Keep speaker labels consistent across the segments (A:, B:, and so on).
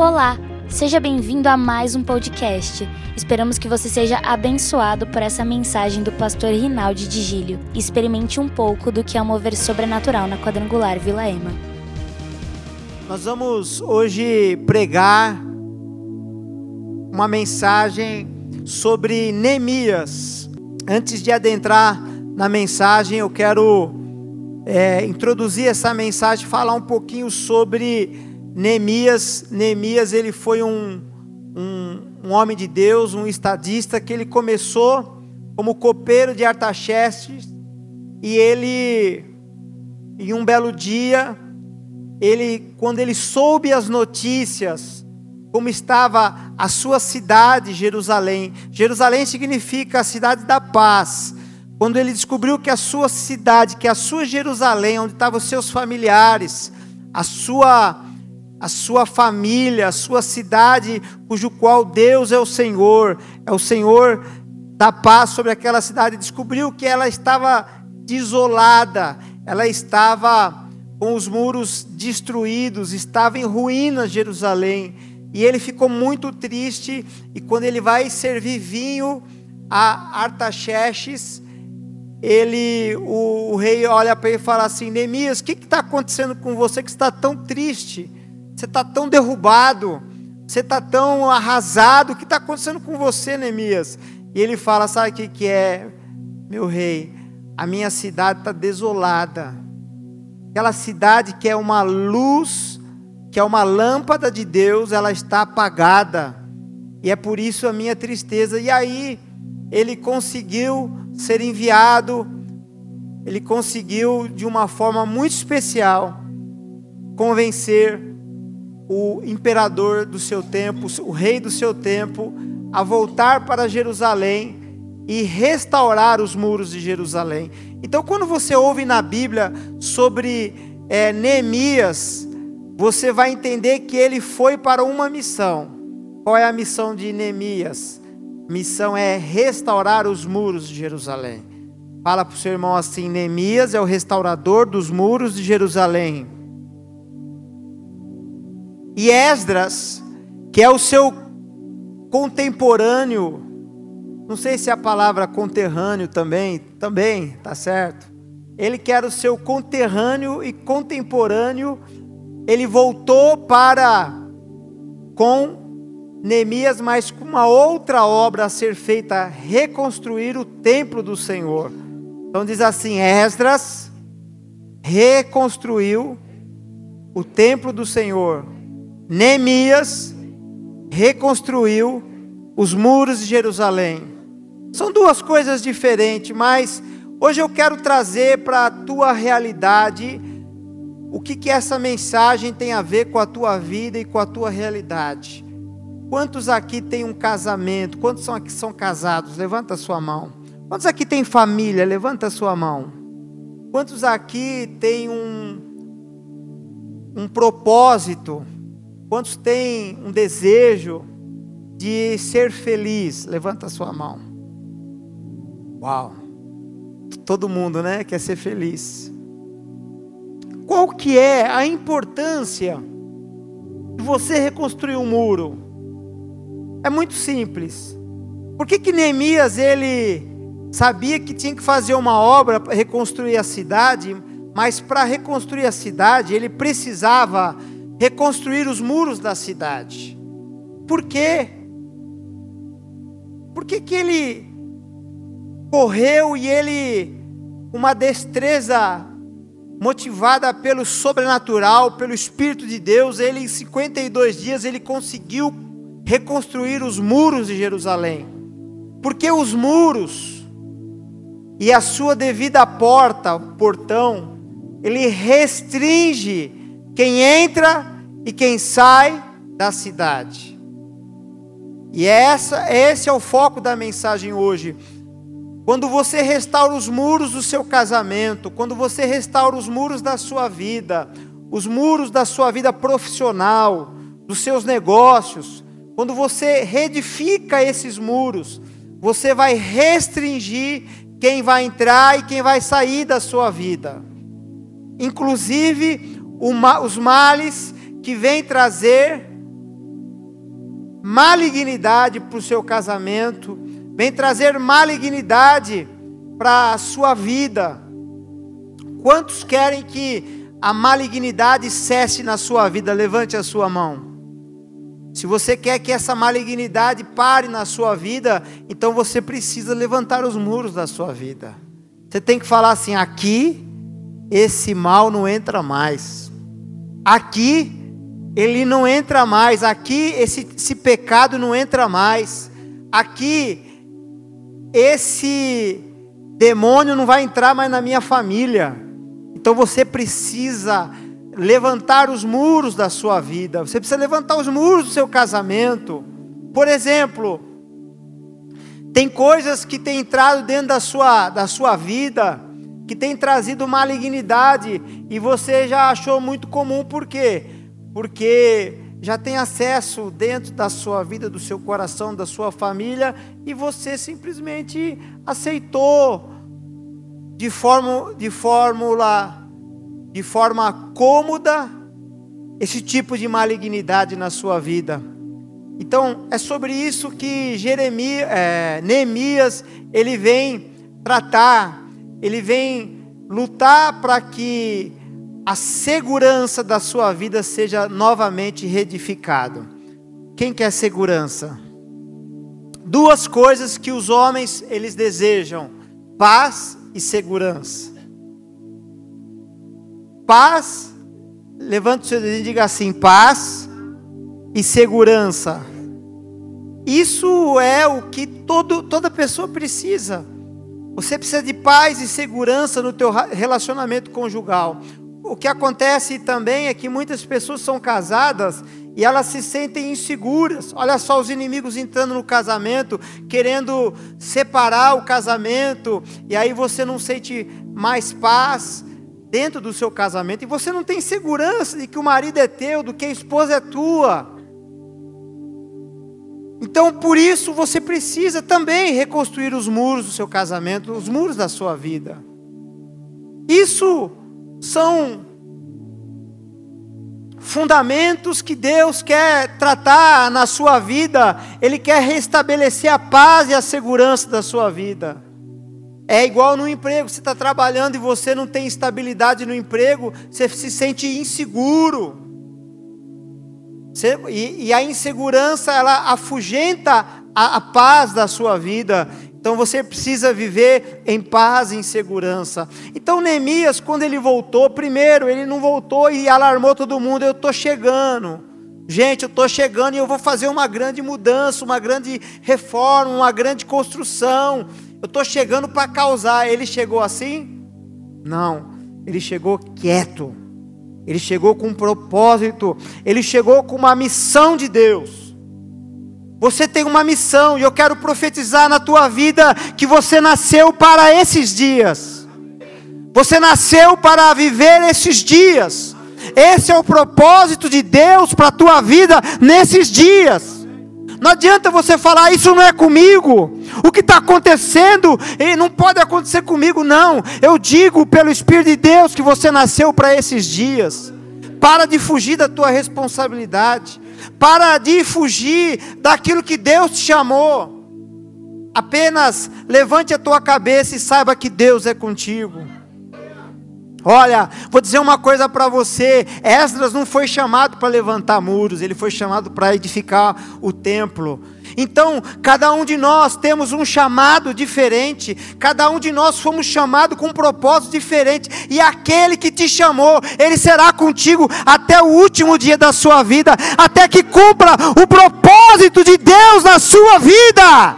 A: Olá, seja bem-vindo a mais um podcast. Esperamos que você seja abençoado por essa mensagem do pastor Rinaldi de Gílio experimente um pouco do que é um mover sobrenatural na quadrangular Vila Ema.
B: Nós vamos hoje pregar uma mensagem sobre Neemias. Antes de adentrar na mensagem, eu quero é, introduzir essa mensagem, falar um pouquinho sobre Neemias, Neemias ele foi um, um, um, homem de Deus, um estadista, que ele começou como copeiro de Artaxerxes, e ele, em um belo dia, ele, quando ele soube as notícias, como estava a sua cidade, Jerusalém, Jerusalém significa a cidade da paz, quando ele descobriu que a sua cidade, que a sua Jerusalém, onde estavam os seus familiares, a sua a sua família, a sua cidade, cujo qual Deus é o Senhor, é o Senhor da paz sobre aquela cidade, descobriu que ela estava desolada, ela estava com os muros destruídos, estava em ruínas Jerusalém. E ele ficou muito triste, e quando ele vai servir vinho a Artaxerxes, ele, o, o rei olha para ele e fala assim: Neemias, o que está acontecendo com você que está tão triste? Você está tão derrubado, você está tão arrasado, o que está acontecendo com você, Neemias? E ele fala: Sabe o que, que é, meu rei? A minha cidade está desolada. Aquela cidade que é uma luz, que é uma lâmpada de Deus, ela está apagada. E é por isso a minha tristeza. E aí, ele conseguiu ser enviado, ele conseguiu, de uma forma muito especial, convencer o imperador do seu tempo, o rei do seu tempo, a voltar para Jerusalém e restaurar os muros de Jerusalém. Então, quando você ouve na Bíblia sobre é, Neemias, você vai entender que ele foi para uma missão. Qual é a missão de Neemias? Missão é restaurar os muros de Jerusalém. Fala para o seu irmão assim: Neemias é o restaurador dos muros de Jerusalém. E Esdras, que é o seu contemporâneo, não sei se é a palavra conterrâneo também, também, tá certo? Ele que era o seu conterrâneo e contemporâneo, ele voltou para com Neemias, mas com uma outra obra a ser feita, reconstruir o templo do Senhor. Então diz assim: Esdras reconstruiu o templo do Senhor Neemias reconstruiu os muros de Jerusalém. São duas coisas diferentes, mas hoje eu quero trazer para a tua realidade o que, que essa mensagem tem a ver com a tua vida e com a tua realidade. Quantos aqui têm um casamento? Quantos são aqui são casados? Levanta a sua mão. Quantos aqui têm família? Levanta a sua mão. Quantos aqui têm um, um propósito? Quantos têm um desejo de ser feliz? Levanta a sua mão. Uau! Todo mundo, né, quer ser feliz. Qual que é a importância de você reconstruir um muro? É muito simples. Por que que Neemias ele sabia que tinha que fazer uma obra para reconstruir a cidade, mas para reconstruir a cidade ele precisava reconstruir os muros da cidade. Por quê? Por que, que ele correu e ele, uma destreza motivada pelo sobrenatural, pelo Espírito de Deus, ele em 52 dias ele conseguiu reconstruir os muros de Jerusalém. Porque os muros e a sua devida porta, portão, ele restringe quem entra e quem sai da cidade. E essa, esse é o foco da mensagem hoje. Quando você restaura os muros do seu casamento, quando você restaura os muros da sua vida, os muros da sua vida profissional, dos seus negócios, quando você reedifica esses muros, você vai restringir quem vai entrar e quem vai sair da sua vida. Inclusive os males que vem trazer malignidade para o seu casamento, vem trazer malignidade para a sua vida. Quantos querem que a malignidade cesse na sua vida? Levante a sua mão. Se você quer que essa malignidade pare na sua vida, então você precisa levantar os muros da sua vida. Você tem que falar assim: aqui, esse mal não entra mais. Aqui, ele não entra mais. Aqui, esse, esse pecado não entra mais. Aqui, esse demônio não vai entrar mais na minha família. Então você precisa levantar os muros da sua vida. Você precisa levantar os muros do seu casamento. Por exemplo, tem coisas que têm entrado dentro da sua, da sua vida, que têm trazido malignidade, e você já achou muito comum, por quê? Porque já tem acesso dentro da sua vida, do seu coração, da sua família, e você simplesmente aceitou de, forma, de fórmula de forma cômoda esse tipo de malignidade na sua vida. Então, é sobre isso que Jeremias, é, Neemias, ele vem tratar, ele vem lutar para que a segurança da sua vida seja novamente reedificada. Quem quer segurança? Duas coisas que os homens eles desejam: paz e segurança. Paz, levante o seu dedo e diga assim: paz e segurança. Isso é o que todo, toda pessoa precisa. Você precisa de paz e segurança no teu relacionamento conjugal. O que acontece também é que muitas pessoas são casadas e elas se sentem inseguras. Olha só os inimigos entrando no casamento, querendo separar o casamento, e aí você não sente mais paz, dentro do seu casamento e você não tem segurança de que o marido é teu, do que a esposa é tua. Então, por isso, você precisa também reconstruir os muros do seu casamento, os muros da sua vida. Isso são fundamentos que Deus quer tratar na sua vida, Ele quer restabelecer a paz e a segurança da sua vida. É igual no emprego, você está trabalhando e você não tem estabilidade no emprego, você se sente inseguro. Você, e, e, a insegurança, ela afugenta a, a paz da sua vida. Então você precisa viver em paz em segurança. Então Neemias, quando ele voltou, primeiro, ele não voltou e alarmou todo mundo: eu estou chegando. Gente, eu estou chegando e eu vou fazer uma grande mudança, uma grande reforma, uma grande construção. Eu estou chegando para causar. Ele chegou assim? Não. Ele chegou quieto. Ele chegou com um propósito. Ele chegou com uma missão de Deus. Você tem uma missão e eu quero profetizar na tua vida que você nasceu para esses dias. Você nasceu para viver esses dias. Esse é o propósito de Deus para a tua vida nesses dias. Não adianta você falar, isso não é comigo. O que está acontecendo não pode acontecer comigo, não. Eu digo pelo Espírito de Deus que você nasceu para esses dias. Para de fugir da tua responsabilidade. Para de fugir daquilo que Deus te chamou. Apenas levante a tua cabeça e saiba que Deus é contigo. Olha, vou dizer uma coisa para você: Esdras não foi chamado para levantar muros, ele foi chamado para edificar o templo. Então, cada um de nós temos um chamado diferente, cada um de nós fomos chamados com um propósito diferente, e aquele que te chamou, ele será contigo até o último dia da sua vida, até que cumpra o propósito de Deus na sua vida.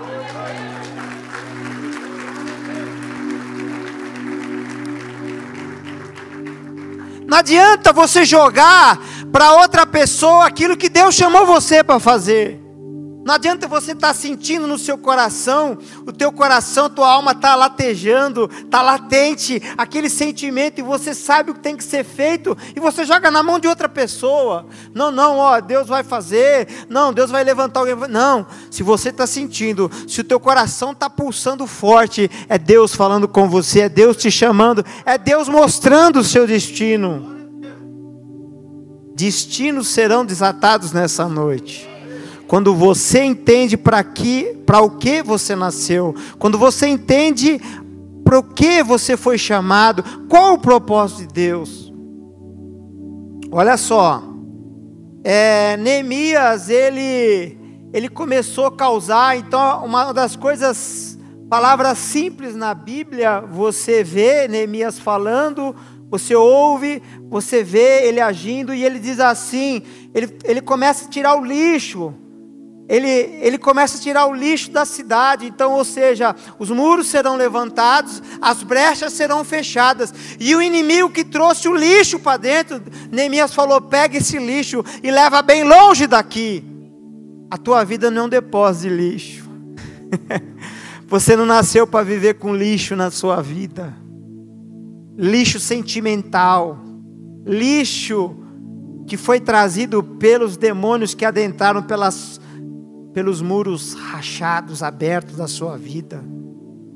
B: Não adianta você jogar para outra pessoa aquilo que Deus chamou você para fazer. Não adianta você estar tá sentindo no seu coração, o teu coração, tua alma está latejando, está latente, aquele sentimento, e você sabe o que tem que ser feito, e você joga na mão de outra pessoa. Não, não, ó, Deus vai fazer, não, Deus vai levantar alguém. Não, se você está sentindo, se o teu coração está pulsando forte, é Deus falando com você, é Deus te chamando, é Deus mostrando o seu destino. Destinos serão desatados nessa noite. Quando você entende para que, para o que você nasceu, quando você entende para o que você foi chamado, qual o propósito de Deus. Olha só, é, Neemias ele ele começou a causar, então uma das coisas, palavras simples na Bíblia, você vê Neemias falando, você ouve, você vê ele agindo e ele diz assim, ele, ele começa a tirar o lixo, ele, ele começa a tirar o lixo da cidade, então, ou seja, os muros serão levantados, as brechas serão fechadas, e o inimigo que trouxe o lixo para dentro, Neemias falou: pega esse lixo e leva bem longe daqui. A tua vida não é um depósito de lixo. Você não nasceu para viver com lixo na sua vida. Lixo sentimental, lixo que foi trazido pelos demônios que adentraram pelas pelos muros rachados, abertos da sua vida.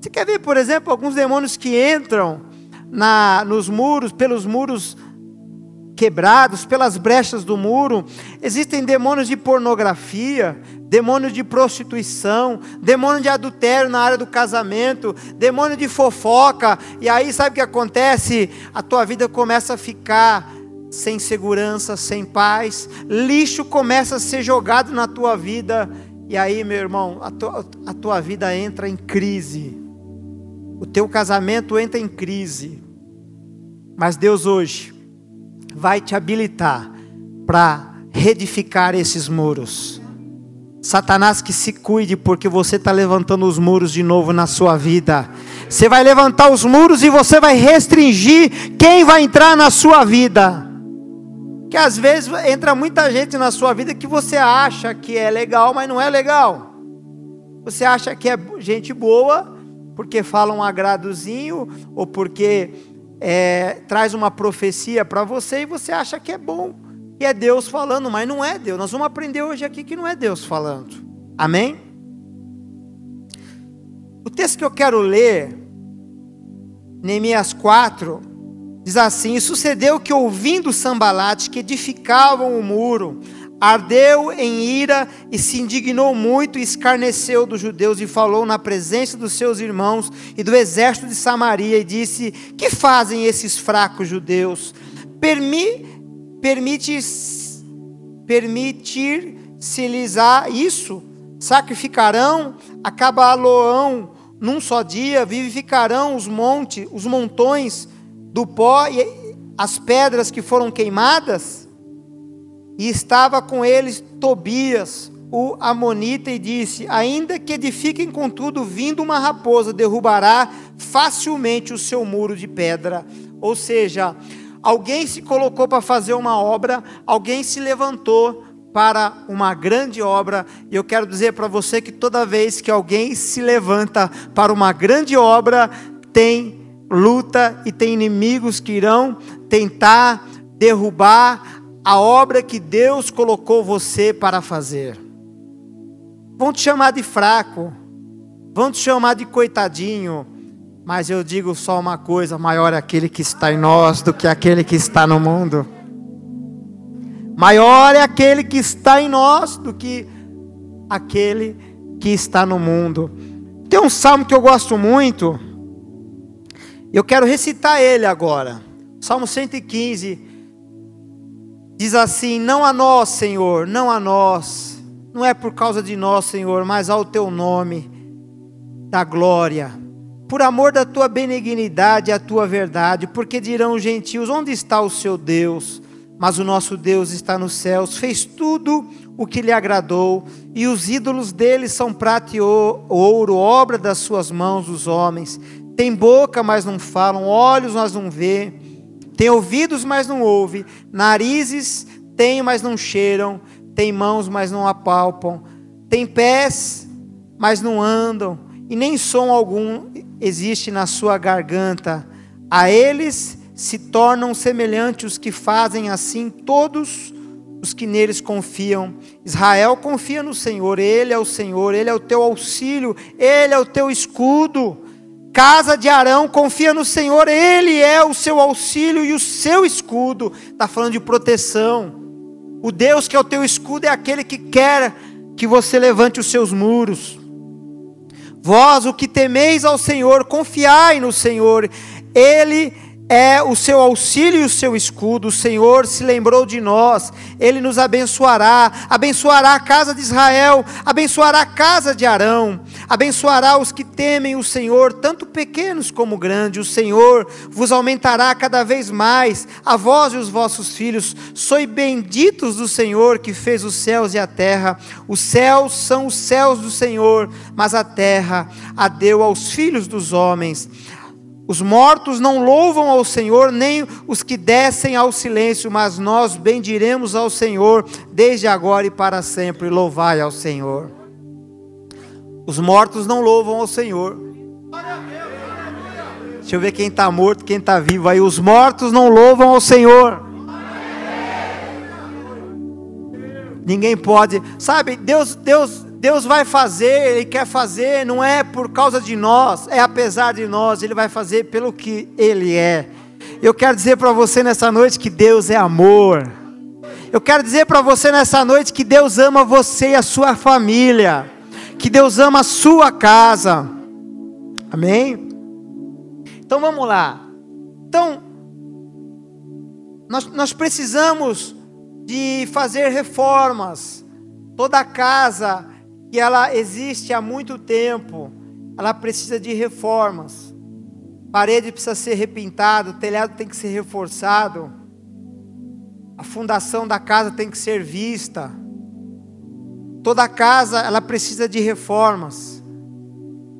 B: Você quer ver, por exemplo, alguns demônios que entram na, nos muros, pelos muros quebrados, pelas brechas do muro. Existem demônios de pornografia, demônio de prostituição, demônio de adultério na área do casamento, demônio de fofoca. E aí sabe o que acontece? A tua vida começa a ficar sem segurança, sem paz. Lixo começa a ser jogado na tua vida e aí, meu irmão, a tua, a tua vida entra em crise. O teu casamento entra em crise. Mas Deus hoje vai te habilitar para reedificar esses muros. Satanás que se cuide, porque você está levantando os muros de novo na sua vida. Você vai levantar os muros e você vai restringir quem vai entrar na sua vida. Que às vezes entra muita gente na sua vida que você acha que é legal, mas não é legal. Você acha que é gente boa porque fala um agradozinho ou porque é, traz uma profecia para você e você acha que é bom, que é Deus falando, mas não é Deus. Nós vamos aprender hoje aqui que não é Deus falando. Amém? O texto que eu quero ler, Neemias 4, Diz assim: E sucedeu que, ouvindo Sambalate, que edificavam o muro, ardeu em ira e se indignou muito e escarneceu dos judeus e falou na presença dos seus irmãos e do exército de Samaria e disse: Que fazem esses fracos judeus? Permi, permite permitir-se-lhes isso? Sacrificarão, acabá-lo-ão num só dia, vivificarão os montes, os montões do pó e as pedras que foram queimadas, e estava com eles Tobias, o Amonita, e disse: Ainda que edifiquem, contudo, vindo uma raposa, derrubará facilmente o seu muro de pedra. Ou seja, alguém se colocou para fazer uma obra, alguém se levantou para uma grande obra, e eu quero dizer para você que toda vez que alguém se levanta para uma grande obra, tem luta e tem inimigos que irão tentar derrubar a obra que Deus colocou você para fazer. Vão te chamar de fraco, vão te chamar de coitadinho, mas eu digo só uma coisa: maior é aquele que está em nós do que aquele que está no mundo. Maior é aquele que está em nós do que aquele que está no mundo. Tem um salmo que eu gosto muito, eu quero recitar ele agora. Salmo 115 diz assim: Não a nós, Senhor, não a nós, não é por causa de nós, Senhor, mas ao teu nome da glória. Por amor da tua benignidade e a tua verdade, porque dirão os gentios: Onde está o seu Deus? Mas o nosso Deus está nos céus, fez tudo o que lhe agradou, e os ídolos dele são prata e ouro, obra das suas mãos, os homens. Tem boca, mas não falam, olhos, mas não vê. Tem ouvidos, mas não ouve. Narizes tem, mas não cheiram. Tem mãos, mas não apalpam. Tem pés, mas não andam. E nem som algum existe na sua garganta. A eles se tornam semelhantes os que fazem assim todos os que neles confiam. Israel confia no Senhor, Ele é o Senhor, Ele é o teu auxílio, Ele é o teu escudo. Casa de Arão, confia no Senhor, Ele é o seu auxílio e o seu escudo. Está falando de proteção. O Deus que é o teu escudo é aquele que quer que você levante os seus muros. Vós, o que temeis ao Senhor, confiai no Senhor, Ele é o seu auxílio e o seu escudo. O Senhor se lembrou de nós, ele nos abençoará, abençoará a casa de Israel, abençoará a casa de Arão, abençoará os que temem o Senhor, tanto pequenos como grandes. O Senhor vos aumentará cada vez mais, a vós e os vossos filhos. Sois benditos do Senhor que fez os céus e a terra. Os céus são os céus do Senhor, mas a terra a deu aos filhos dos homens. Os mortos não louvam ao Senhor, nem os que descem ao silêncio, mas nós bendiremos ao Senhor desde agora e para sempre. Louvai ao Senhor. Os mortos não louvam ao Senhor. Deixa eu ver quem está morto, quem está vivo aí. Os mortos não louvam ao Senhor. Ninguém pode, sabe? Deus, Deus, Deus vai fazer, Ele quer fazer, não é por causa de nós, é apesar de nós, Ele vai fazer pelo que Ele é. Eu quero dizer para você nessa noite que Deus é amor. Eu quero dizer para você nessa noite que Deus ama você e a sua família, que Deus ama a sua casa. Amém? Então vamos lá. Então, nós, nós precisamos de fazer reformas. Toda casa que ela existe há muito tempo, ela precisa de reformas. parede precisa ser repintada, telhado tem que ser reforçado. A fundação da casa tem que ser vista. Toda casa ela precisa de reformas.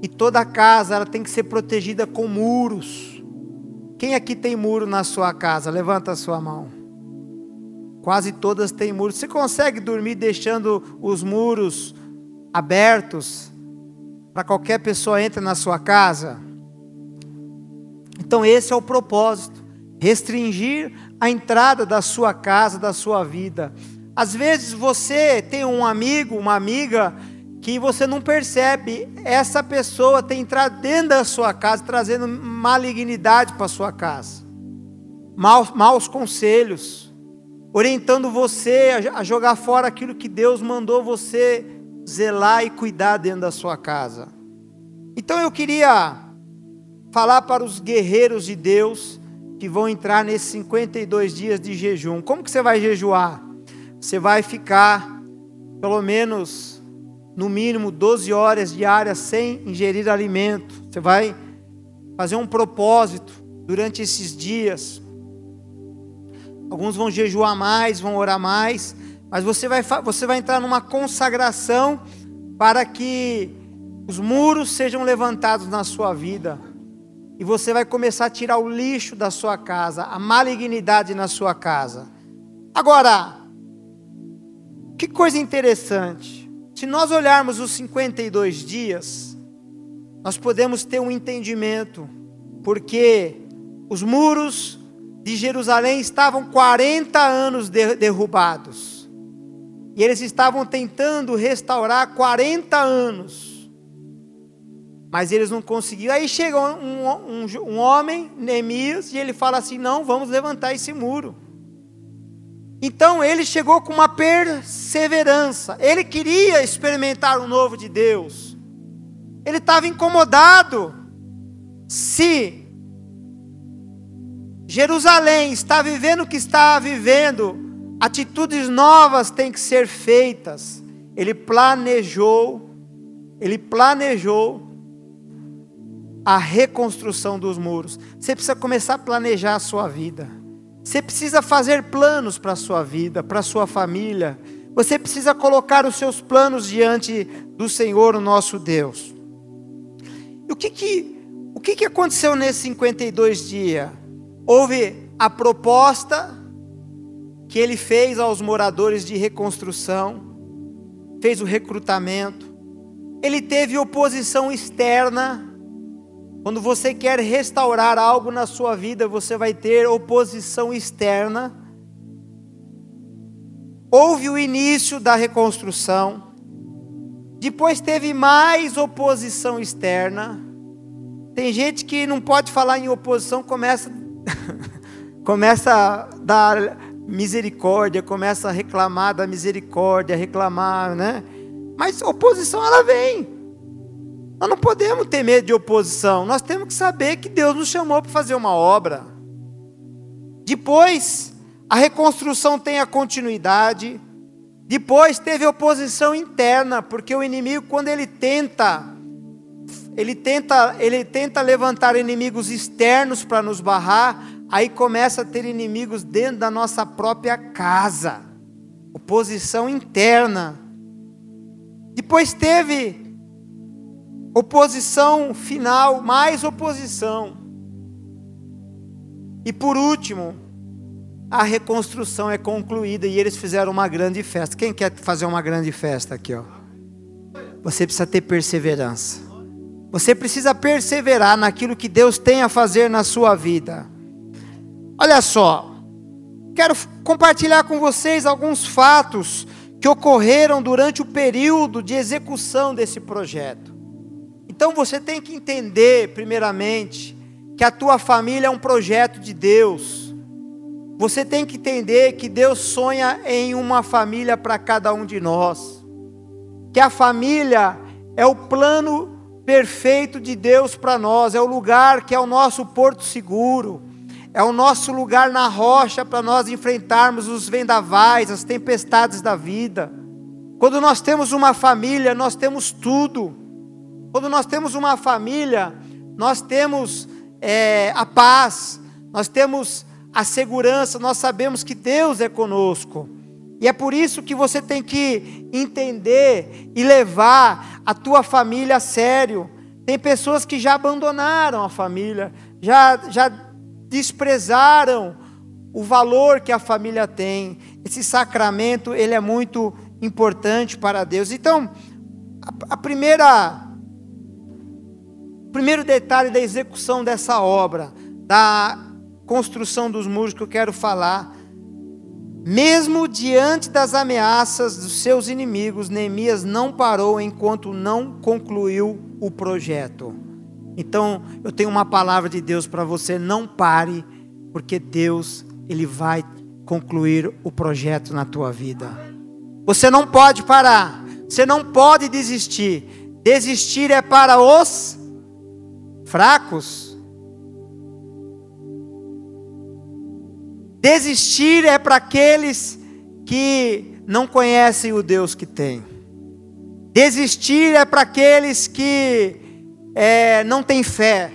B: E toda casa ela tem que ser protegida com muros. Quem aqui tem muro na sua casa? Levanta a sua mão. Quase todas têm muros. Você consegue dormir deixando os muros abertos para qualquer pessoa entre na sua casa. Então esse é o propósito, restringir a entrada da sua casa, da sua vida. Às vezes você tem um amigo, uma amiga que você não percebe, essa pessoa tem entrado dentro da sua casa, trazendo malignidade para sua casa. Maus, maus conselhos, orientando você a jogar fora aquilo que Deus mandou você zelar e cuidar dentro da sua casa. Então eu queria falar para os guerreiros de Deus que vão entrar nesses 52 dias de jejum. Como que você vai jejuar? Você vai ficar pelo menos no mínimo 12 horas diárias sem ingerir alimento. Você vai fazer um propósito durante esses dias. Alguns vão jejuar mais, vão orar mais, mas você vai, você vai entrar numa consagração para que os muros sejam levantados na sua vida. E você vai começar a tirar o lixo da sua casa, a malignidade na sua casa. Agora, que coisa interessante. Se nós olharmos os 52 dias, nós podemos ter um entendimento, porque os muros de Jerusalém estavam 40 anos derrubados. E eles estavam tentando restaurar 40 anos. Mas eles não conseguiram. Aí chega um, um, um homem, Neemias, e ele fala assim: não, vamos levantar esse muro. Então ele chegou com uma perseverança. Ele queria experimentar o novo de Deus. Ele estava incomodado. Se Jerusalém está vivendo o que está vivendo, Atitudes novas têm que ser feitas. Ele planejou, ele planejou a reconstrução dos muros. Você precisa começar a planejar a sua vida. Você precisa fazer planos para a sua vida, para a sua família. Você precisa colocar os seus planos diante do Senhor, o nosso Deus. E o que que, o que, que aconteceu nesses 52 dias? Houve a proposta que ele fez aos moradores de reconstrução, fez o recrutamento. Ele teve oposição externa. Quando você quer restaurar algo na sua vida, você vai ter oposição externa. Houve o início da reconstrução. Depois teve mais oposição externa. Tem gente que não pode falar em oposição, começa começa a dar misericórdia, começa a reclamar da misericórdia, reclamar, né? Mas oposição ela vem. Nós não podemos ter medo de oposição. Nós temos que saber que Deus nos chamou para fazer uma obra. Depois, a reconstrução tem a continuidade. Depois teve oposição interna, porque o inimigo quando ele tenta ele tenta, ele tenta levantar inimigos externos para nos barrar, aí começa a ter inimigos dentro da nossa própria casa. Oposição interna. Depois teve oposição final, mais oposição. E por último, a reconstrução é concluída e eles fizeram uma grande festa. Quem quer fazer uma grande festa aqui, ó? Você precisa ter perseverança. Você precisa perseverar naquilo que Deus tem a fazer na sua vida. Olha só, quero compartilhar com vocês alguns fatos que ocorreram durante o período de execução desse projeto. Então você tem que entender, primeiramente, que a tua família é um projeto de Deus. Você tem que entender que Deus sonha em uma família para cada um de nós. Que a família é o plano perfeito de Deus para nós, é o lugar que é o nosso porto seguro, é o nosso lugar na rocha para nós enfrentarmos os vendavais, as tempestades da vida. Quando nós temos uma família, nós temos tudo. Quando nós temos uma família, nós temos é, a paz, nós temos a segurança, nós sabemos que Deus é conosco. E é por isso que você tem que entender e levar a tua família a sério. Tem pessoas que já abandonaram a família, já, já desprezaram o valor que a família tem. Esse sacramento, ele é muito importante para Deus. Então, a, a primeira primeiro detalhe da execução dessa obra, da construção dos muros que eu quero falar. Mesmo diante das ameaças dos seus inimigos, Neemias não parou enquanto não concluiu o projeto. Então, eu tenho uma palavra de Deus para você: não pare, porque Deus, Ele vai concluir o projeto na tua vida. Você não pode parar, você não pode desistir. Desistir é para os fracos. Desistir é para aqueles que não conhecem o Deus que tem. Desistir é para aqueles que é, não têm fé.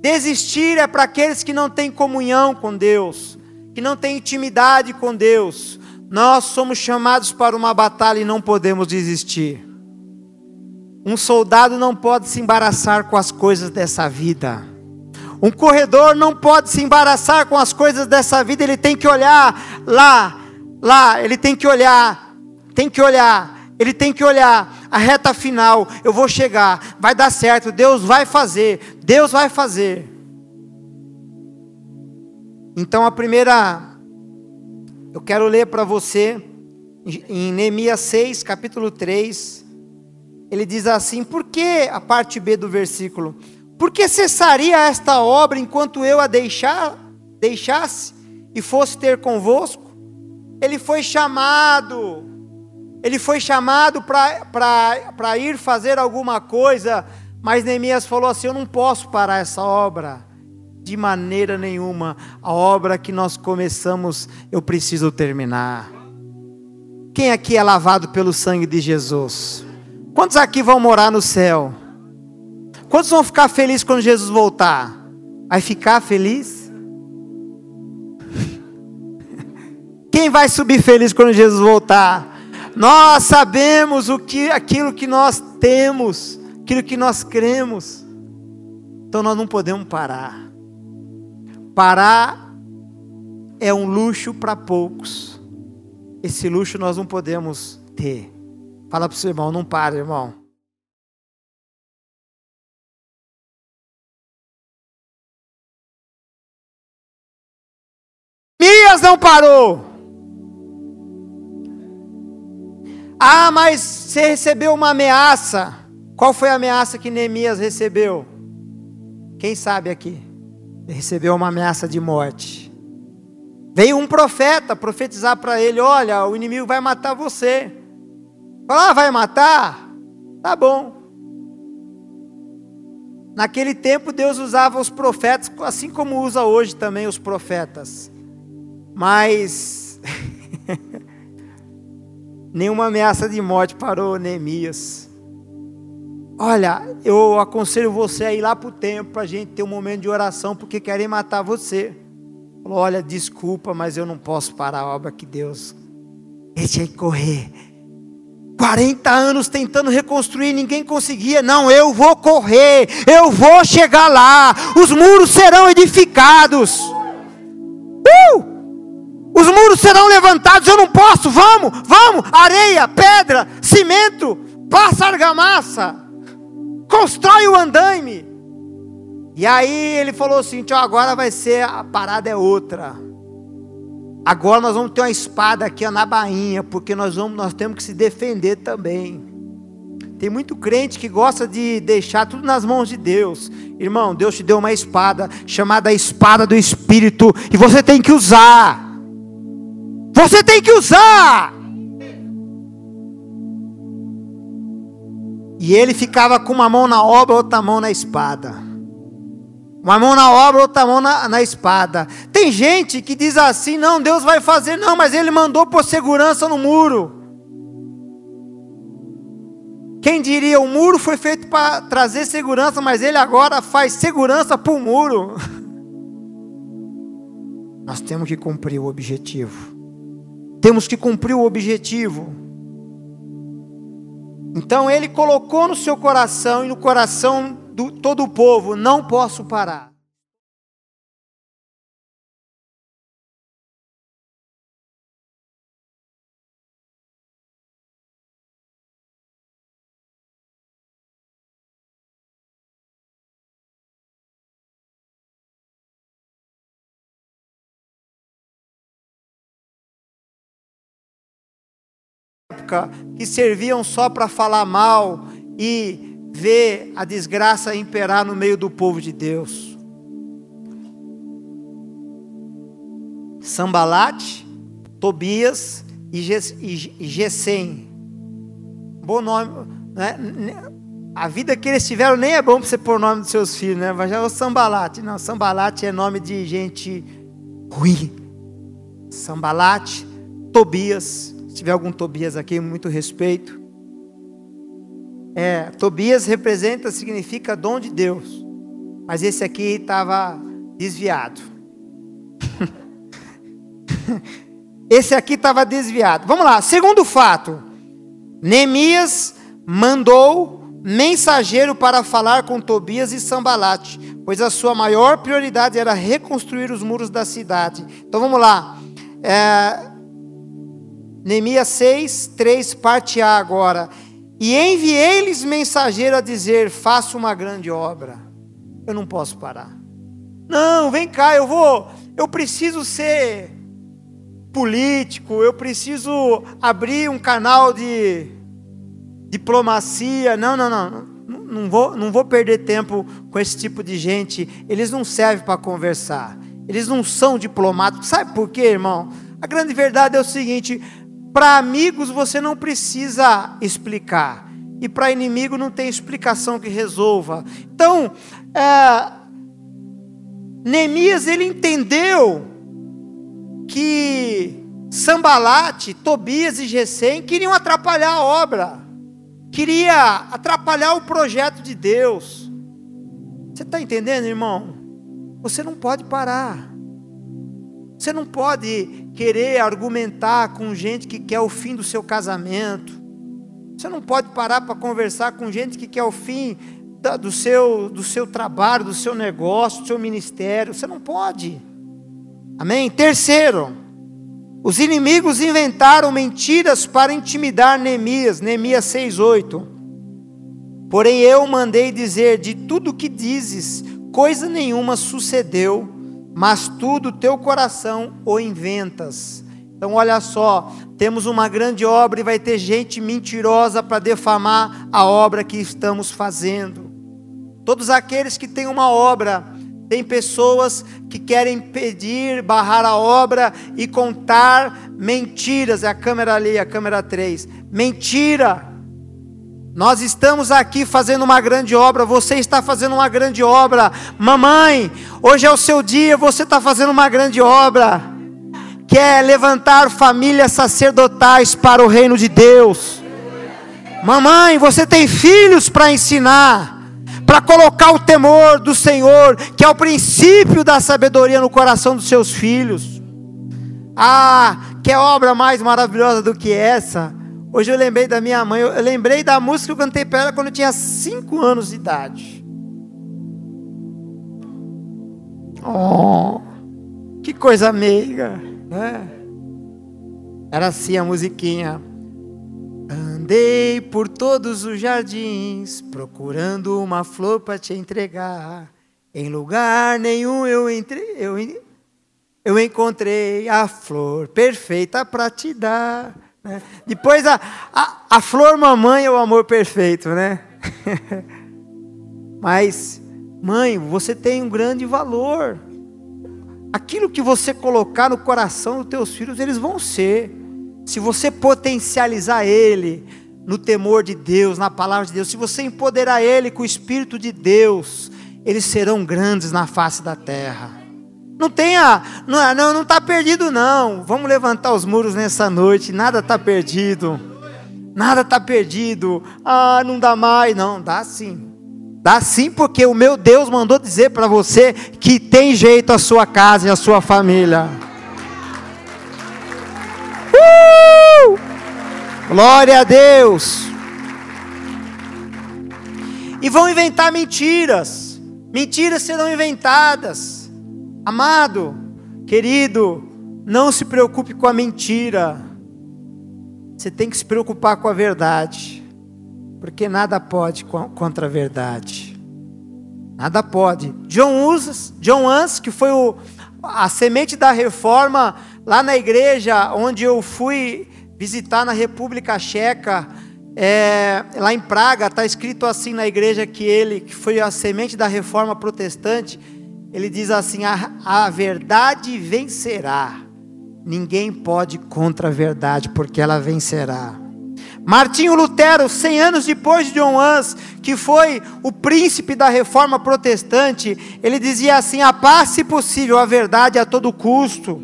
B: Desistir é para aqueles que não têm comunhão com Deus, que não têm intimidade com Deus. Nós somos chamados para uma batalha e não podemos desistir. Um soldado não pode se embaraçar com as coisas dessa vida. Um corredor não pode se embaraçar com as coisas dessa vida, ele tem que olhar lá, lá, ele tem que olhar, tem que olhar, ele tem que olhar a reta final. Eu vou chegar, vai dar certo, Deus vai fazer, Deus vai fazer. Então a primeira, eu quero ler para você, em Neemias 6, capítulo 3 ele diz assim: por que a parte B do versículo? Por que cessaria esta obra enquanto eu a deixar, deixasse e fosse ter convosco? Ele foi chamado, ele foi chamado para ir fazer alguma coisa, mas Neemias falou assim: Eu não posso parar essa obra, de maneira nenhuma. A obra que nós começamos, eu preciso terminar. Quem aqui é lavado pelo sangue de Jesus? Quantos aqui vão morar no céu? Quantos vão ficar felizes quando Jesus voltar? Vai ficar feliz? Quem vai subir feliz quando Jesus voltar? Nós sabemos o que, aquilo que nós temos, aquilo que nós cremos. Então nós não podemos parar. Parar é um luxo para poucos. Esse luxo nós não podemos ter. Fala para o seu irmão, não para, irmão. Mias não parou. Ah, mas você recebeu uma ameaça. Qual foi a ameaça que Neemias recebeu? Quem sabe aqui? Ele recebeu uma ameaça de morte. Veio um profeta profetizar para ele: Olha, o inimigo vai matar você. Fala, ah, vai matar? Tá bom. Naquele tempo Deus usava os profetas, assim como usa hoje também os profetas. Mas nenhuma ameaça de morte parou Neemias. Olha, eu aconselho você a ir lá para o templo para a gente ter um momento de oração, porque querem matar você. Olha, desculpa, mas eu não posso parar a obra que Deus. Deixa aí correr. 40 anos tentando reconstruir, ninguém conseguia. Não, eu vou correr, eu vou chegar lá. Os muros serão edificados. Uh! Os muros serão levantados. Eu não posso. Vamos, vamos. Areia, pedra, cimento, passa argamassa constrói o andaime. E aí ele falou assim: agora vai ser, a parada é outra. Agora nós vamos ter uma espada aqui na bainha, porque nós, vamos, nós temos que se defender também. Tem muito crente que gosta de deixar tudo nas mãos de Deus. Irmão, Deus te deu uma espada chamada espada do Espírito, e você tem que usar. Você tem que usar. E ele ficava com uma mão na obra, outra mão na espada. Uma mão na obra, outra mão na, na espada. Tem gente que diz assim: não, Deus vai fazer, não, mas ele mandou por segurança no muro. Quem diria, o muro foi feito para trazer segurança, mas ele agora faz segurança para o muro. Nós temos que cumprir o objetivo. Temos que cumprir o objetivo. Então ele colocou no seu coração e no coração de todo o povo: não posso parar. Época que serviam só para falar mal e ver a desgraça imperar no meio do povo de Deus. Sambalate, Tobias e Gesem. Bom nome, né? A vida que eles tiveram nem é bom para você pôr o nome dos seus filhos, né? Mas já é o Sambalate. Não, Sambalate é nome de gente ruim. Sambalate, Tobias se tiver algum Tobias aqui, muito respeito. É, Tobias representa, significa dom de Deus. Mas esse aqui estava desviado. esse aqui estava desviado. Vamos lá, segundo fato. Neemias mandou mensageiro para falar com Tobias e Sambalate, pois a sua maior prioridade era reconstruir os muros da cidade. Então vamos lá. É, Neemias 6, 3, parte A agora. E enviei-lhes mensageiro a dizer: faça uma grande obra. Eu não posso parar. Não, vem cá, eu vou. Eu preciso ser político, eu preciso abrir um canal de diplomacia. Não, não, não. Não, vou, não vou perder tempo com esse tipo de gente. Eles não servem para conversar. Eles não são diplomáticos. Sabe por quê, irmão? A grande verdade é o seguinte: para amigos você não precisa explicar. E para inimigo não tem explicação que resolva. Então, é, Neemias ele entendeu que Sambalate, Tobias e Gesem queriam atrapalhar a obra, queria atrapalhar o projeto de Deus. Você está entendendo, irmão? Você não pode parar. Você não pode querer argumentar com gente que quer o fim do seu casamento. Você não pode parar para conversar com gente que quer o fim do seu, do seu trabalho, do seu negócio, do seu ministério. Você não pode. Amém? Terceiro, os inimigos inventaram mentiras para intimidar Neemias. Neemias 6,8. Porém eu mandei dizer: de tudo que dizes, coisa nenhuma sucedeu mas tudo teu coração o inventas. Então, olha só, temos uma grande obra e vai ter gente mentirosa para defamar a obra que estamos fazendo. Todos aqueles que têm uma obra Tem pessoas que querem pedir, barrar a obra e contar mentiras. É a câmera ali, a câmera 3. Mentira. Nós estamos aqui fazendo uma grande obra, você está fazendo uma grande obra. Mamãe, hoje é o seu dia, você está fazendo uma grande obra. Quer levantar famílias sacerdotais para o reino de Deus. Mamãe, você tem filhos para ensinar para colocar o temor do Senhor, que é o princípio da sabedoria no coração dos seus filhos. Ah, que obra mais maravilhosa do que essa? Hoje eu lembrei da minha mãe, eu lembrei da música que eu cantei para ela quando eu tinha 5 anos de idade. Oh, que coisa meiga, né? Era assim a musiquinha. Andei por todos os jardins, procurando uma flor para te entregar. Em lugar nenhum eu, entre, eu, eu encontrei a flor perfeita para te dar. Né? Depois a, a, a flor mamãe é o amor perfeito, né? Mas, mãe, você tem um grande valor. Aquilo que você colocar no coração dos teus filhos, eles vão ser se você potencializar ele no temor de Deus, na palavra de Deus, se você empoderar ele com o Espírito de Deus, eles serão grandes na face da terra. Não tenha, não, não, não está perdido não. Vamos levantar os muros nessa noite. Nada está perdido. Nada está perdido. Ah, não dá mais. Não, dá sim. Dá sim, porque o meu Deus mandou dizer para você que tem jeito a sua casa e a sua família. Uh! Glória a Deus. E vão inventar mentiras. Mentiras serão inventadas. Amado, querido, não se preocupe com a mentira. Você tem que se preocupar com a verdade. Porque nada pode contra a verdade. Nada pode. John Us, John Ans, que foi o, a semente da reforma, Lá na igreja onde eu fui visitar na República Checa, é, lá em Praga, está escrito assim na igreja que ele, que foi a semente da reforma protestante, ele diz assim: a, a verdade vencerá. Ninguém pode contra a verdade, porque ela vencerá. Martinho Lutero, 100 anos depois de John Hus, que foi o príncipe da reforma protestante, ele dizia assim: a paz, se possível, a verdade a todo custo.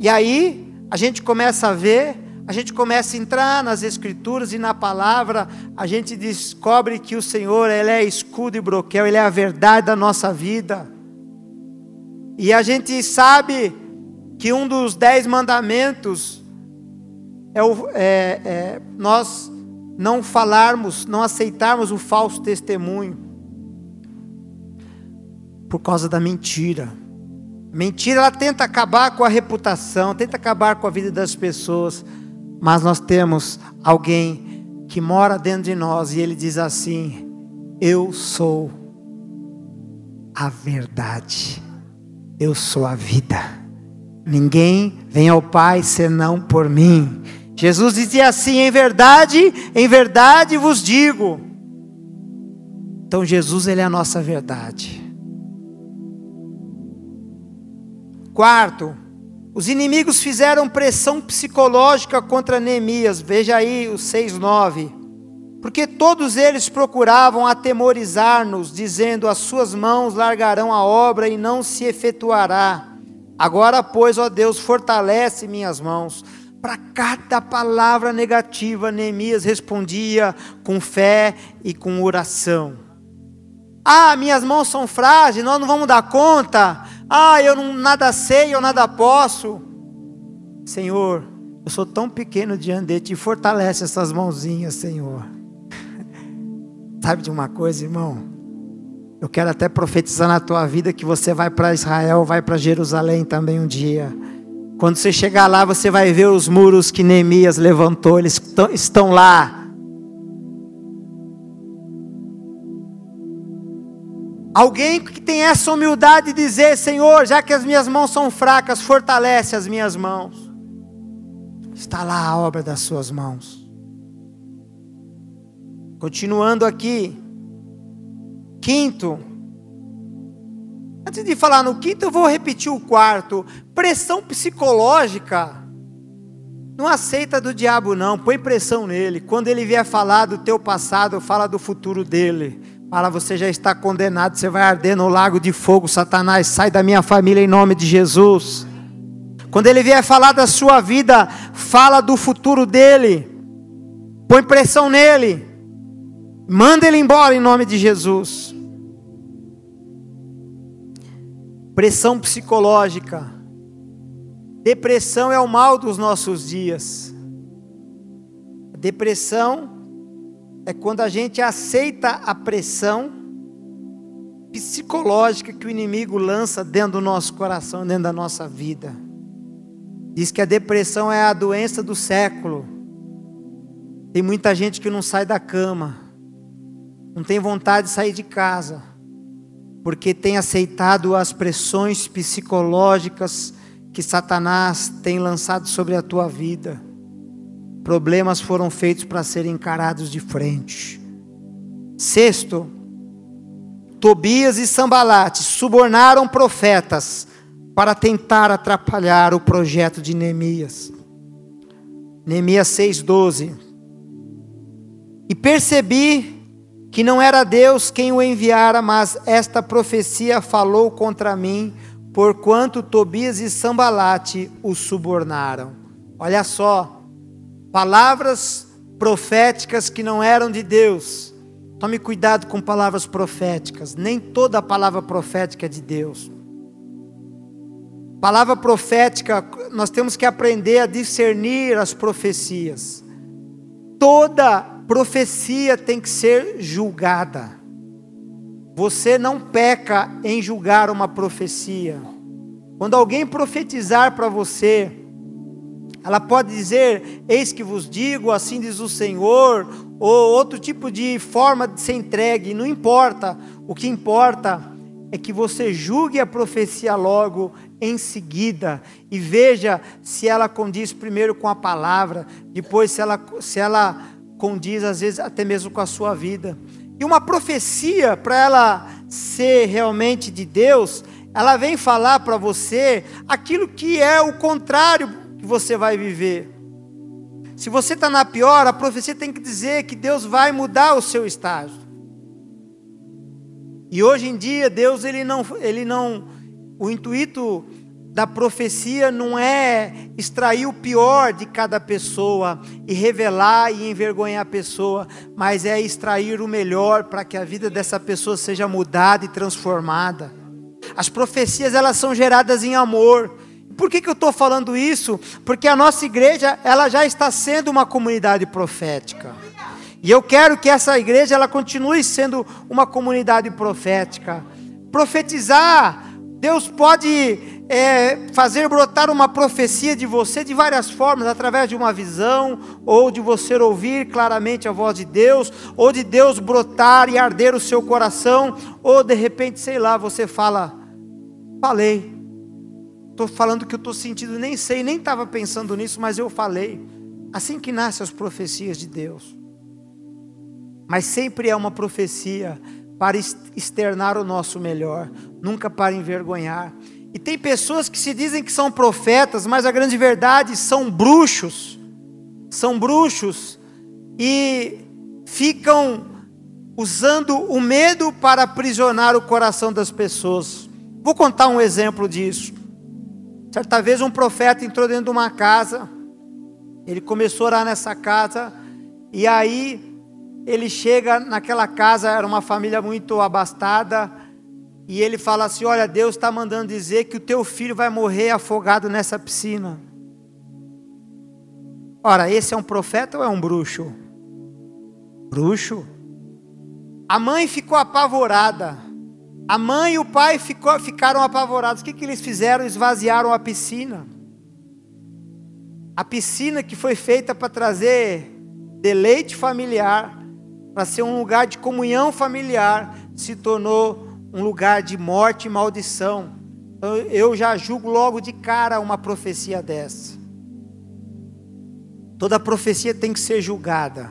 B: E aí a gente começa a ver, a gente começa a entrar nas escrituras e na palavra, a gente descobre que o Senhor, ele é escudo e broquel, ele é a verdade da nossa vida. E a gente sabe que um dos dez mandamentos é, o, é, é nós não falarmos, não aceitarmos o falso testemunho por causa da mentira. Mentira, ela tenta acabar com a reputação, tenta acabar com a vida das pessoas, mas nós temos alguém que mora dentro de nós e ele diz assim: Eu sou a verdade, eu sou a vida. Ninguém vem ao Pai senão por mim. Jesus dizia assim: Em verdade, em verdade vos digo. Então Jesus ele é a nossa verdade. Quarto, os inimigos fizeram pressão psicológica contra Neemias. Veja aí o 6:9. Porque todos eles procuravam atemorizar-nos, dizendo: As suas mãos largarão a obra e não se efetuará. Agora, pois, ó Deus, fortalece minhas mãos. Para cada palavra negativa, Neemias respondia com fé e com oração. Ah, minhas mãos são frágeis, nós não vamos dar conta. Ah, eu não nada sei, eu nada posso. Senhor, eu sou tão pequeno diante de ti, fortalece essas mãozinhas, Senhor. Sabe de uma coisa, irmão? Eu quero até profetizar na tua vida que você vai para Israel, vai para Jerusalém também um dia. Quando você chegar lá, você vai ver os muros que Neemias levantou, eles estão lá Alguém que tem essa humildade de dizer: Senhor, já que as minhas mãos são fracas, fortalece as minhas mãos. Está lá a obra das suas mãos. Continuando aqui. Quinto, Antes de falar no quinto, eu vou repetir o quarto. Pressão psicológica. Não aceita do diabo, não. Põe pressão nele. Quando ele vier falar do teu passado, fala do futuro dele. Fala, você já está condenado, você vai arder no lago de fogo, Satanás. Sai da minha família em nome de Jesus. Quando ele vier falar da sua vida, fala do futuro dele. Põe pressão nele. Manda ele embora em nome de Jesus. Pressão psicológica. Depressão é o mal dos nossos dias. depressão é quando a gente aceita a pressão psicológica que o inimigo lança dentro do nosso coração, dentro da nossa vida. Diz que a depressão é a doença do século. Tem muita gente que não sai da cama, não tem vontade de sair de casa, porque tem aceitado as pressões psicológicas que Satanás tem lançado sobre a tua vida. Problemas foram feitos para serem encarados de frente. Sexto, Tobias e Sambalate subornaram profetas para tentar atrapalhar o projeto de Neemias. Neemias 6,12. E percebi que não era Deus quem o enviara, mas esta profecia falou contra mim, porquanto Tobias e Sambalate o subornaram. Olha só, palavras proféticas que não eram de Deus. Tome cuidado com palavras proféticas, nem toda palavra profética é de Deus. Palavra profética, nós temos que aprender a discernir as profecias. Toda profecia tem que ser julgada. Você não peca em julgar uma profecia. Quando alguém profetizar para você, ela pode dizer: Eis que vos digo, assim diz o Senhor, ou outro tipo de forma de ser entregue, não importa. O que importa é que você julgue a profecia logo em seguida e veja se ela condiz primeiro com a palavra, depois se ela, se ela condiz às vezes até mesmo com a sua vida. E uma profecia, para ela ser realmente de Deus, ela vem falar para você aquilo que é o contrário que você vai viver. Se você está na pior, a profecia tem que dizer que Deus vai mudar o seu estágio. E hoje em dia, Deus ele não, ele não o intuito da profecia não é extrair o pior de cada pessoa e revelar e envergonhar a pessoa, mas é extrair o melhor para que a vida dessa pessoa seja mudada e transformada. As profecias elas são geradas em amor. Por que, que eu estou falando isso? Porque a nossa igreja ela já está sendo uma comunidade profética. E eu quero que essa igreja ela continue sendo uma comunidade profética. Profetizar Deus pode é, fazer brotar uma profecia de você de várias formas, através de uma visão, ou de você ouvir claramente a voz de Deus, ou de Deus brotar e arder o seu coração, ou de repente, sei lá, você fala, falei, estou falando que eu estou sentindo, nem sei, nem estava pensando nisso, mas eu falei. Assim que nascem as profecias de Deus. Mas sempre é uma profecia para externar o nosso melhor, nunca para envergonhar. E tem pessoas que se dizem que são profetas, mas a grande verdade são bruxos. São bruxos e ficam usando o medo para aprisionar o coração das pessoas. Vou contar um exemplo disso. Certa vez um profeta entrou dentro de uma casa, ele começou a orar nessa casa, e aí ele chega naquela casa, era uma família muito abastada, e ele fala assim: Olha, Deus está mandando dizer que o teu filho vai morrer afogado nessa piscina. Ora, esse é um profeta ou é um bruxo? Bruxo. A mãe ficou apavorada. A mãe e o pai ficou, ficaram apavorados. O que, que eles fizeram? Esvaziaram a piscina. A piscina que foi feita para trazer deleite familiar para ser um lugar de comunhão familiar, se tornou um lugar de morte e maldição. Então, eu já julgo logo de cara uma profecia dessa. Toda profecia tem que ser julgada.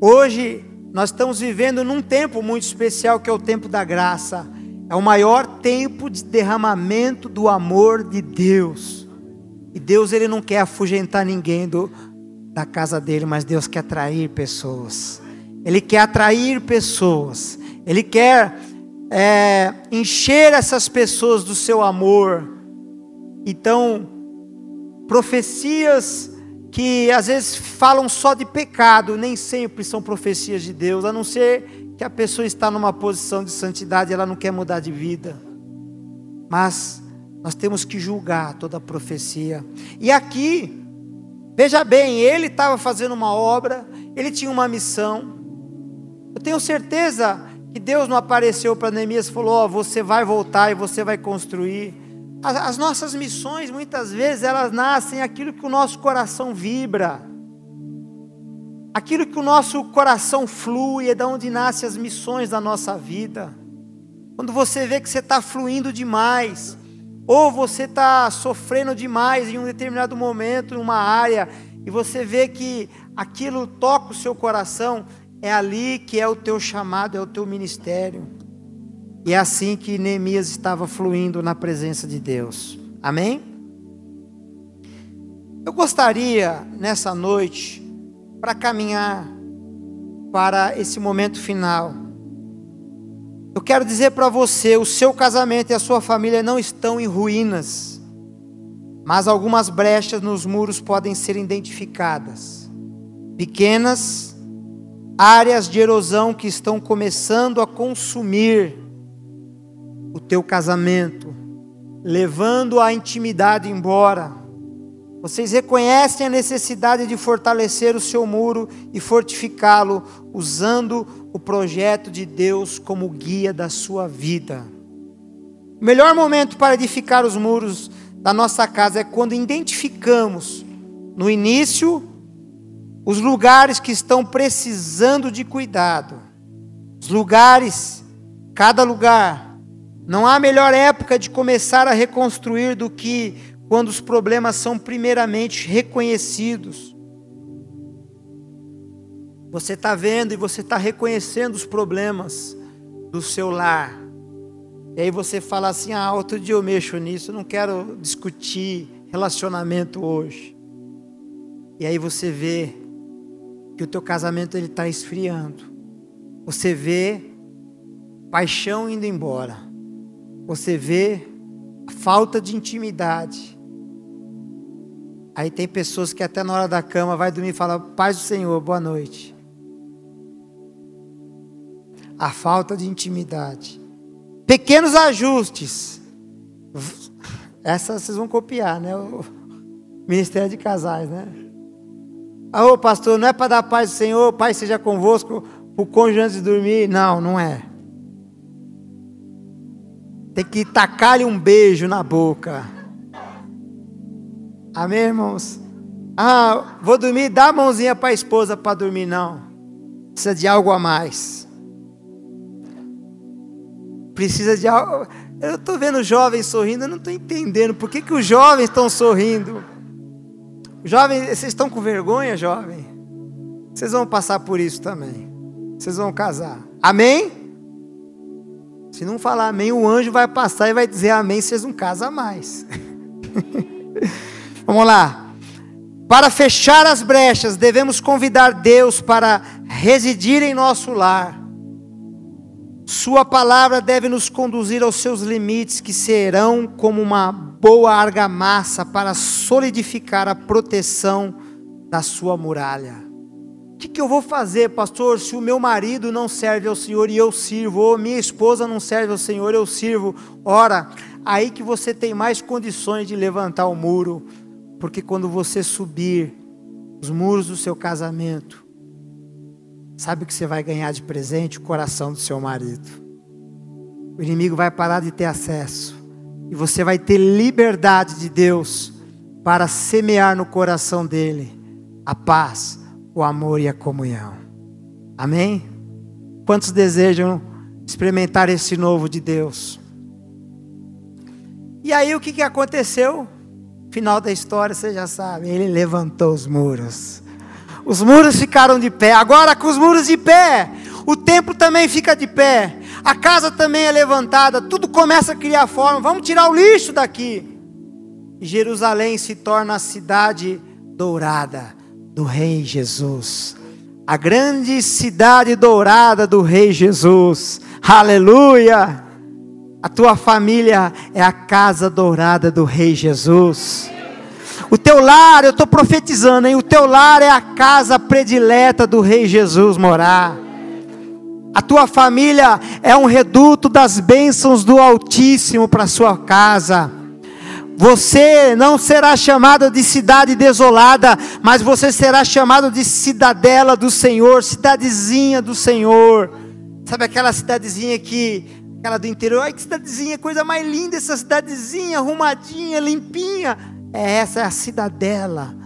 B: Hoje nós estamos vivendo num tempo muito especial que é o tempo da graça. É o maior tempo de derramamento do amor de Deus. E Deus ele não quer afugentar ninguém do, da casa dele, mas Deus quer atrair pessoas. Ele quer atrair pessoas. Ele quer é, encher essas pessoas do seu amor. Então, profecias que às vezes falam só de pecado, nem sempre são profecias de Deus, a não ser que a pessoa está numa posição de santidade, ela não quer mudar de vida. Mas nós temos que julgar toda profecia. E aqui, veja bem, ele estava fazendo uma obra, ele tinha uma missão. Eu tenho certeza que Deus não apareceu para Neemias e falou: Ó, oh, você vai voltar e você vai construir. As, as nossas missões, muitas vezes, elas nascem aquilo que o nosso coração vibra, aquilo que o nosso coração flui, é da onde nascem as missões da nossa vida. Quando você vê que você está fluindo demais, ou você está sofrendo demais em um determinado momento, em uma área, e você vê que aquilo toca o seu coração, é ali que é o teu chamado, é o teu ministério. E é assim que Neemias estava fluindo na presença de Deus. Amém? Eu gostaria, nessa noite, para caminhar para esse momento final, eu quero dizer para você: o seu casamento e a sua família não estão em ruínas, mas algumas brechas nos muros podem ser identificadas pequenas áreas de erosão que estão começando a consumir o teu casamento, levando a intimidade embora. Vocês reconhecem a necessidade de fortalecer o seu muro e fortificá-lo, usando o projeto de Deus como guia da sua vida. O melhor momento para edificar os muros da nossa casa é quando identificamos no início os lugares que estão precisando de cuidado. Os lugares, cada lugar não há melhor época de começar a reconstruir do que quando os problemas são primeiramente reconhecidos. Você está vendo e você está reconhecendo os problemas do seu lar. E aí você fala assim: ah, outro dia eu mexo nisso, não quero discutir relacionamento hoje. E aí você vê que o teu casamento ele está esfriando. Você vê paixão indo embora você vê a falta de intimidade. Aí tem pessoas que até na hora da cama vai dormir e fala: Paz do Senhor, boa noite. A falta de intimidade. Pequenos ajustes. Essa vocês vão copiar, né? O Ministério de Casais, né? Ah, ô pastor, não é para dar paz do Senhor, Pai seja convosco, o cônjuge antes de dormir. Não, não é. Tem que tacar-lhe um beijo na boca. Amém, irmãos? Ah, vou dormir, dá a mãozinha para a esposa para dormir, não. Precisa de algo a mais. Precisa de algo. Eu estou vendo jovens sorrindo, eu não estou entendendo. Por que, que os jovens estão sorrindo? Jovens, vocês estão com vergonha, jovem? Vocês vão passar por isso também. Vocês vão casar. Amém? Se não falar amém, o anjo vai passar e vai dizer amém, vocês não casam mais. Vamos lá. Para fechar as brechas, devemos convidar Deus para residir em nosso lar. Sua palavra deve nos conduzir aos seus limites, que serão como uma boa argamassa para solidificar a proteção da sua muralha que, que eu vou fazer, pastor, se o meu marido não serve ao Senhor e eu sirvo, ou minha esposa não serve ao Senhor eu sirvo? Ora, aí que você tem mais condições de levantar o muro, porque quando você subir os muros do seu casamento, sabe o que você vai ganhar de presente? O coração do seu marido. O inimigo vai parar de ter acesso, e você vai ter liberdade de Deus para semear no coração dele a paz o amor e a comunhão. Amém? Quantos desejam experimentar esse novo de Deus? E aí o que, que aconteceu? Final da história, você já sabe. Ele levantou os muros. Os muros ficaram de pé. Agora com os muros de pé, o templo também fica de pé. a casa também é levantada, tudo começa a criar forma. Vamos tirar o lixo daqui. Jerusalém se torna a cidade dourada do Rei Jesus. A grande cidade dourada do Rei Jesus. Aleluia! A tua família é a casa dourada do Rei Jesus. O teu lar, eu estou profetizando, hein? O teu lar é a casa predileta do Rei Jesus morar. A tua família é um reduto das bênçãos do Altíssimo para sua casa. Você não será chamado de cidade desolada, mas você será chamado de cidadela do Senhor, cidadezinha do Senhor. Sabe aquela cidadezinha que, aquela do interior, ai que cidadezinha, coisa mais linda essa cidadezinha, arrumadinha, limpinha. É essa é a cidadela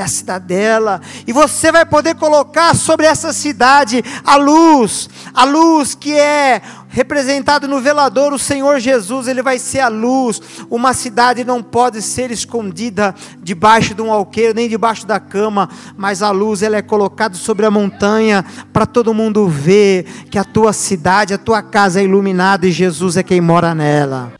B: é a cidadela, e você vai poder colocar sobre essa cidade a luz, a luz que é representado no velador, o Senhor Jesus, ele vai ser a luz. Uma cidade não pode ser escondida debaixo de um alqueiro, nem debaixo da cama, mas a luz ela é colocada sobre a montanha para todo mundo ver que a tua cidade, a tua casa é iluminada e Jesus é quem mora nela.